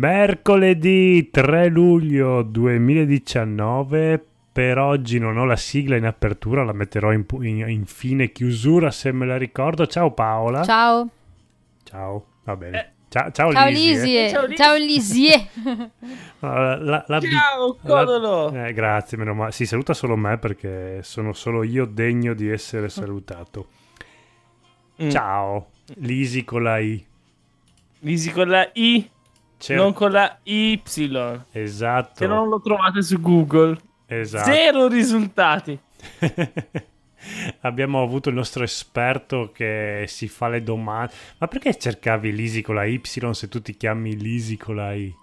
Mercoledì 3 luglio 2019. Per oggi non ho la sigla in apertura, la metterò in, in, in fine chiusura se me la ricordo. Ciao Paola. Ciao. Ciao, va bene. Eh. Ciao, ciao, ciao Lisie. Lisie. Ciao, Lisie. Ciao Lisie. la, la, la, ciao, Codolo. Eh, grazie, meno male. Si saluta solo me perché sono solo io degno di essere salutato. Mm. Ciao, Lisi con la I. Lisi con la I, C'è... non con la Y. Esatto. Se non lo trovate su Google. Esatto. Zero risultati. Abbiamo avuto il nostro esperto che si fa le domande. Ma perché cercavi Lisi con la Y se tu ti chiami Lisi con la I?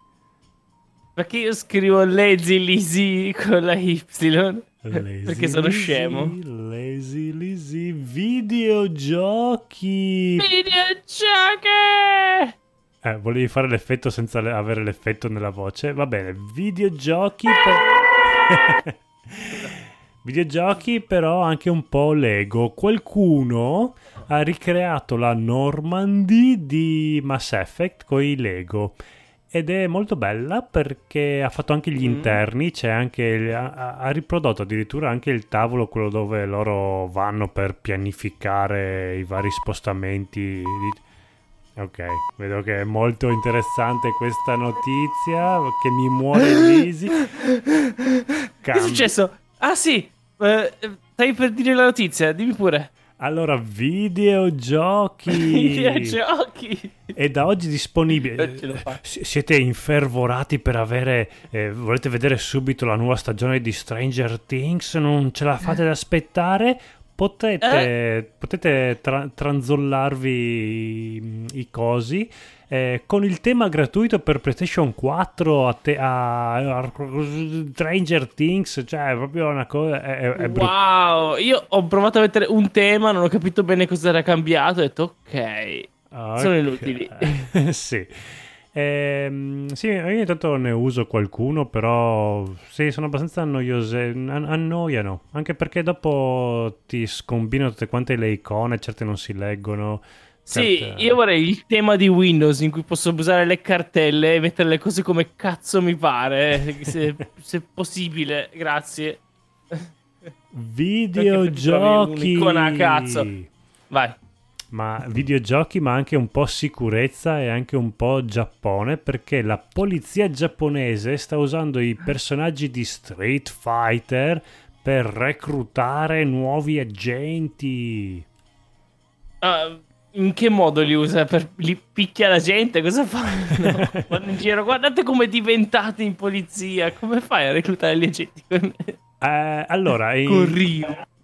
Perché io scrivo Lazy Lisi con la Y? Lazy perché sono Lisi, scemo. Lazy Lisi videogiochi. Videogiochi! Eh, volevi fare l'effetto senza le- avere l'effetto nella voce? Va bene, videogiochi per... videogiochi però anche un po' Lego. Qualcuno ha ricreato la Normandy di Mass Effect con i Lego ed è molto bella perché ha fatto anche gli mm. interni, c'è anche, ha, ha, riprodotto addirittura anche il tavolo, quello dove loro vanno per pianificare i vari spostamenti. Ok, vedo che è molto interessante questa notizia, che mi muore Lisi. Che è successo? Ah sì, eh, stai per dire la notizia, dimmi pure. Allora, videogiochi. videogiochi. È da oggi disponibile. Siete infervorati per avere. Eh, volete vedere subito la nuova stagione di Stranger Things? Non ce la fate ad aspettare? Potete, eh? potete tra- tranzollarvi i, cosi eh, con il tema gratuito per PlayStation 4 a, te- a, a Stranger Things, cioè è proprio una cosa... È, è wow, io ho provato a mettere un tema, non ho capito bene cosa era cambiato, ho detto ok, okay. sono inutili. sì. Eh, sì, ogni tanto ne uso qualcuno, però sì, sono abbastanza noiose, annoiano, anche perché dopo ti scombinano tutte quante le icone, certe non si leggono. Sì, certe... io vorrei il tema di Windows in cui posso usare le cartelle e mettere le cose come cazzo mi pare, se, se possibile, grazie. Videogiochi. Un'icona a cazzo. Vai ma videogiochi, ma anche un po' sicurezza e anche un po' Giappone, perché la polizia giapponese sta usando i personaggi di Street Fighter per reclutare nuovi agenti. Uh, in che modo li usa? Per, li picchia la gente? Cosa fanno? Vanno in giro, guardate come diventate in polizia. Come fai a reclutare gli agenti? Eh, allora, in,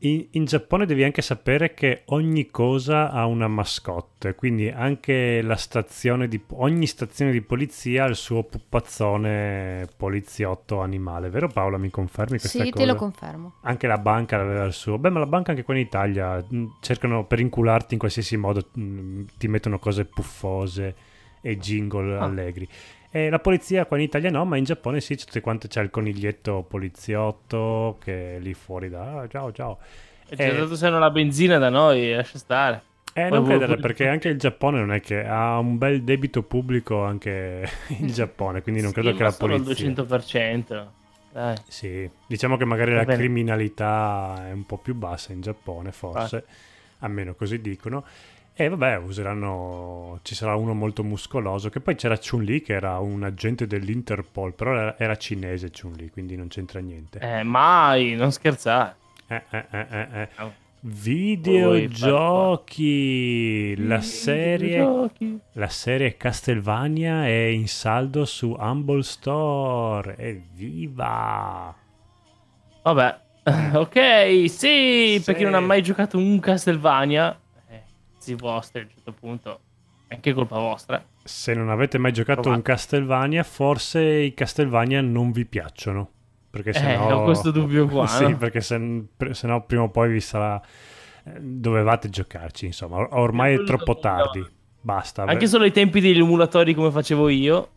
in, in, Giappone devi anche sapere che ogni cosa ha una mascotte, quindi anche la stazione di, ogni stazione di polizia ha il suo pupazzone poliziotto animale, vero Paola? Mi confermi questa sì, cosa? Sì, te lo confermo. Anche la banca aveva il suo. Beh, ma la banca anche qua in Italia mm, cercano per incularti in qualsiasi modo, mm, ti mettono cose puffose e jingle ah. allegri. E la polizia qua in Italia no, ma in Giappone sì, quante c'è il coniglietto poliziotto che è lì fuori da ah, ciao ciao. E ti dato se non la benzina da noi, lascia stare. Eh, non credere, perché anche il Giappone non è che ha un bel debito pubblico anche il Giappone, quindi non sì, credo che la polizia... il 200%. Dai. Sì, diciamo che magari Va la bene. criminalità è un po' più bassa in Giappone, forse, ah. almeno così dicono. E vabbè, useranno. Ci sarà uno molto muscoloso. Che poi c'era Chun-Li che era un agente dell'Interpol, però era, era cinese Chun-Li, quindi non c'entra niente. Eh, mai, non scherzare. Eh, eh, eh, eh. eh. Oh. Videogiochi. La serie, Videogiochi. la serie Castlevania è in saldo su Humble Store. Evviva! Vabbè, ok, sì, sì, per chi non ha mai giocato un Castlevania, cazzi vostri a un certo punto è anche colpa vostra. Se non avete mai giocato Provate. un Castlevania, forse i Castlevania non vi piacciono. Perché se eh, no... ho questo dubbio qua. sì, no? perché se, se no prima o poi vi sarà... Eh, dovevate giocarci, insomma. Ormai è troppo tardi. Basta. Anche solo ai tempi degli emulatori come facevo io.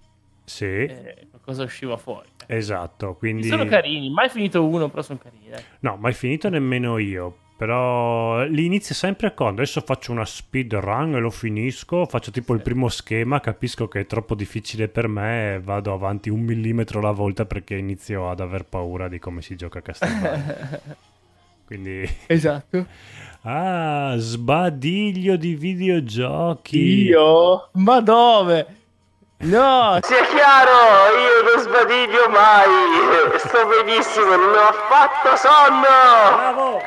Sì. Eh, cosa usciva fuori. Esatto, quindi... Sono carini, mai finito uno, però sono carini. Dai. No, mai finito nemmeno io Però li inizio sempre con adesso faccio una speed run e lo finisco, faccio tipo il primo schema, capisco che è troppo difficile per me e vado avanti un millimetro alla volta perché inizio ad aver paura di come si gioca a Castlevania. Quindi... Esatto. Ah, sbadiglio di videogiochi. Io? Ma dove? No! Sia chiaro, io non sbadiglio mai. Sto benissimo, non ho affatto sonno. Bravo!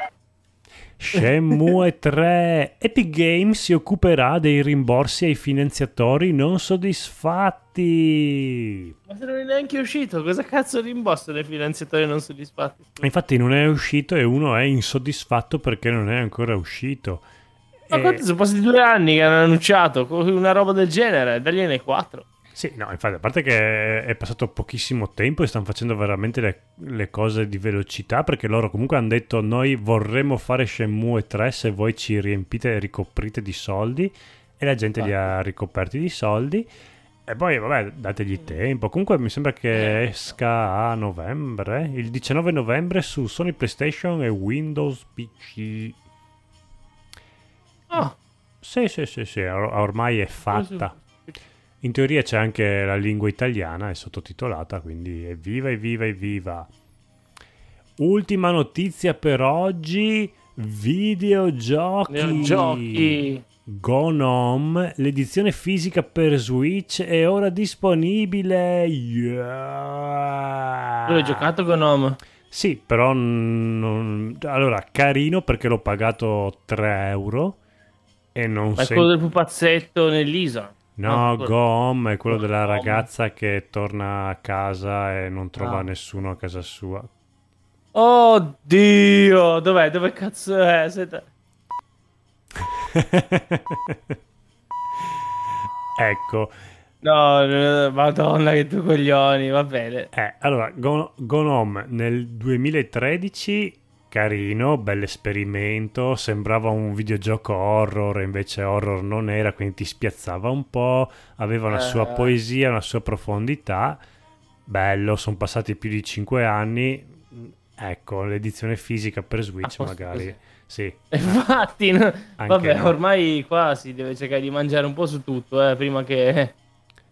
Shenmue 3 Epic Games si occuperà dei rimborsi ai finanziatori non soddisfatti. Ma se non è neanche uscito, cosa cazzo rimborso dei finanziatori non soddisfatti? Infatti non è uscito e uno è insoddisfatto perché non è ancora uscito. Ma E- quanto sono passati due anni che hanno annunciato una roba del genere? Dagliene quattro. Sì, no, infatti, a parte che è passato pochissimo tempo e stanno facendo veramente le, le cose di velocità, perché loro comunque hanno detto noi vorremmo fare Shenmue 3 se voi ci riempite e ricoprite di soldi, e la gente li ha ricoperti di soldi, e poi vabbè, dategli tempo. Comunque mi sembra che esca a novembre, il 19 novembre su Sony PlayStation e Windows PC. Oh, Sì, sì, sì, sì, or- ormai è fatta. In teoria c'è anche la lingua italiana, è sottotitolata, quindi evviva, evviva, evviva. Ultima notizia per oggi, videogiochi. giochi. Gone Home, l'edizione fisica per Switch è ora disponibile. Yeah. Tu l'hai giocato con Home? Sì, però non... allora carino perché l'ho pagato 3 euro e non Ma è sem- quello del pupazzetto nell'isola. No, quello- Go Home è quello della Home. ragazza che torna a casa e non trova Ah. nessuno a casa sua. Oddio, dov'è? Dove cazzo è? Aspetta. ecco, No, no, madonna che tu coglioni, va bene. eh, allora, Go, Gone Home nel 2013, carino, bel esperimento, sembrava un videogioco horror, invece horror non era, quindi ti spiazzava un po', aveva una sua Eh. poesia, una sua profondità, bello, sono passati più di 5 anni, ecco, l'edizione fisica per Switch posto magari, così. sì. Infatti, no- vabbè, no. ormai qua si deve cercare di mangiare un po' su tutto, eh, prima che,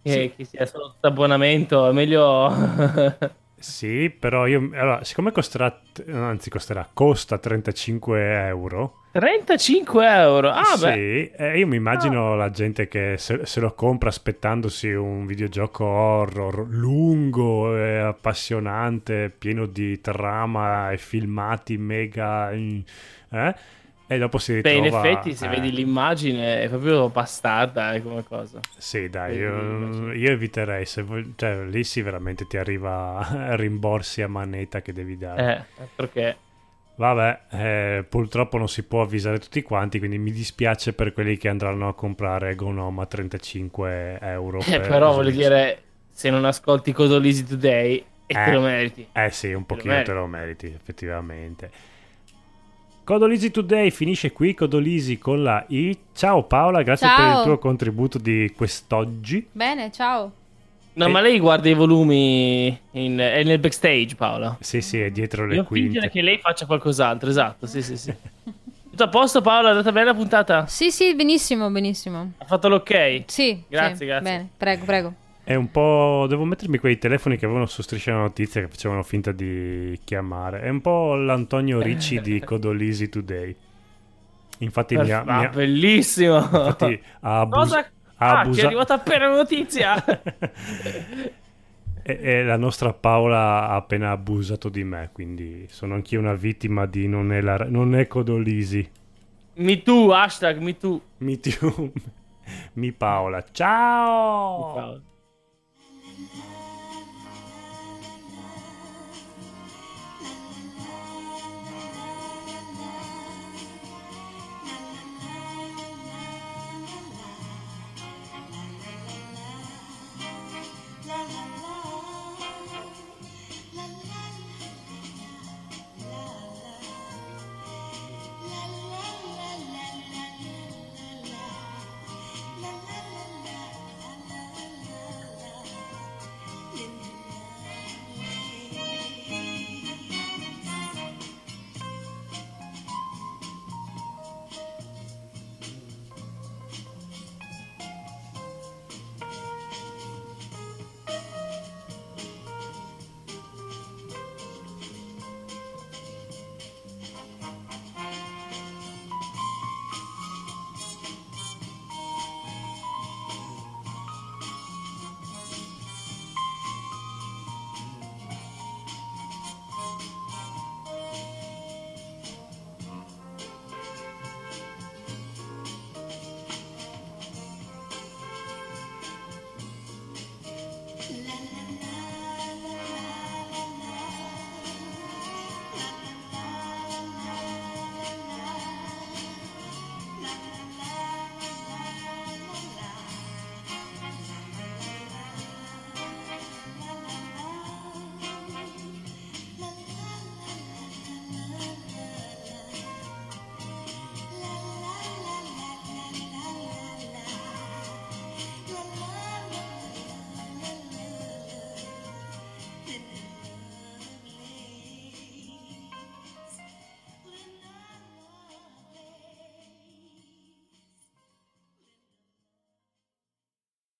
che, Sì. che sia solo abbonamento, è meglio... Sì, però io, allora, siccome costerà, anzi costerà, costa 35 euro, 35 euro, ah beh, sì, eh, io mi immagino la gente che se, se lo compra aspettandosi un videogioco horror lungo e appassionante, pieno di trama e filmati mega... eh, e dopo si beh, ritrova... in effetti se eh, vedi l'immagine è proprio bastarda eh, come cosa. Sì, dai, io, io eviterei, se vuoi- cioè lì sì veramente ti arriva rimborsi a manetta che devi dare. Eh, perché... Vabbè, eh, purtroppo non si può avvisare tutti quanti, quindi mi dispiace per quelli che andranno a comprare Gnome a 35 euro. Eh, per però voglio dire, se non ascolti Codolisi Today, e te Eh. lo meriti. Eh sì, un te lo pochino te meriti. lo meriti, effettivamente. Codolisi Today finisce qui, Codolisi con la I. Ciao Paola, grazie per il Ciao. tuo contributo di quest'oggi. Bene, ciao. No, E- ma lei guarda i volumi in- è nel backstage, Paola. Sì, sì, è dietro le Devo quinte. fingere che lei faccia qualcos'altro, esatto, sì, sì, sì. Tutto a posto, Paola? È andata bene la puntata? Sì, sì, benissimo, benissimo. Ha fatto l'ok? Sì. Grazie, sì, grazie. Bene, prego, prego. È un po'. Devo mettermi quei telefoni che avevano su Striscia la notizia che facevano finta di chiamare. È un po' l'Antonio Ricci di Codolisi Today. Infatti, mi ha, mi Ah, ha- bellissimo. infatti ha abus- Cosa? ha Ah, abusa- è arrivata appena la notizia. e, e la nostra Paola ha appena abusato di me. Quindi sono anch'io una vittima di non è, la- non è Codolisi. me too, hashtag me too. Mi, tu- mi Paola. Ciao. Paola. Amen.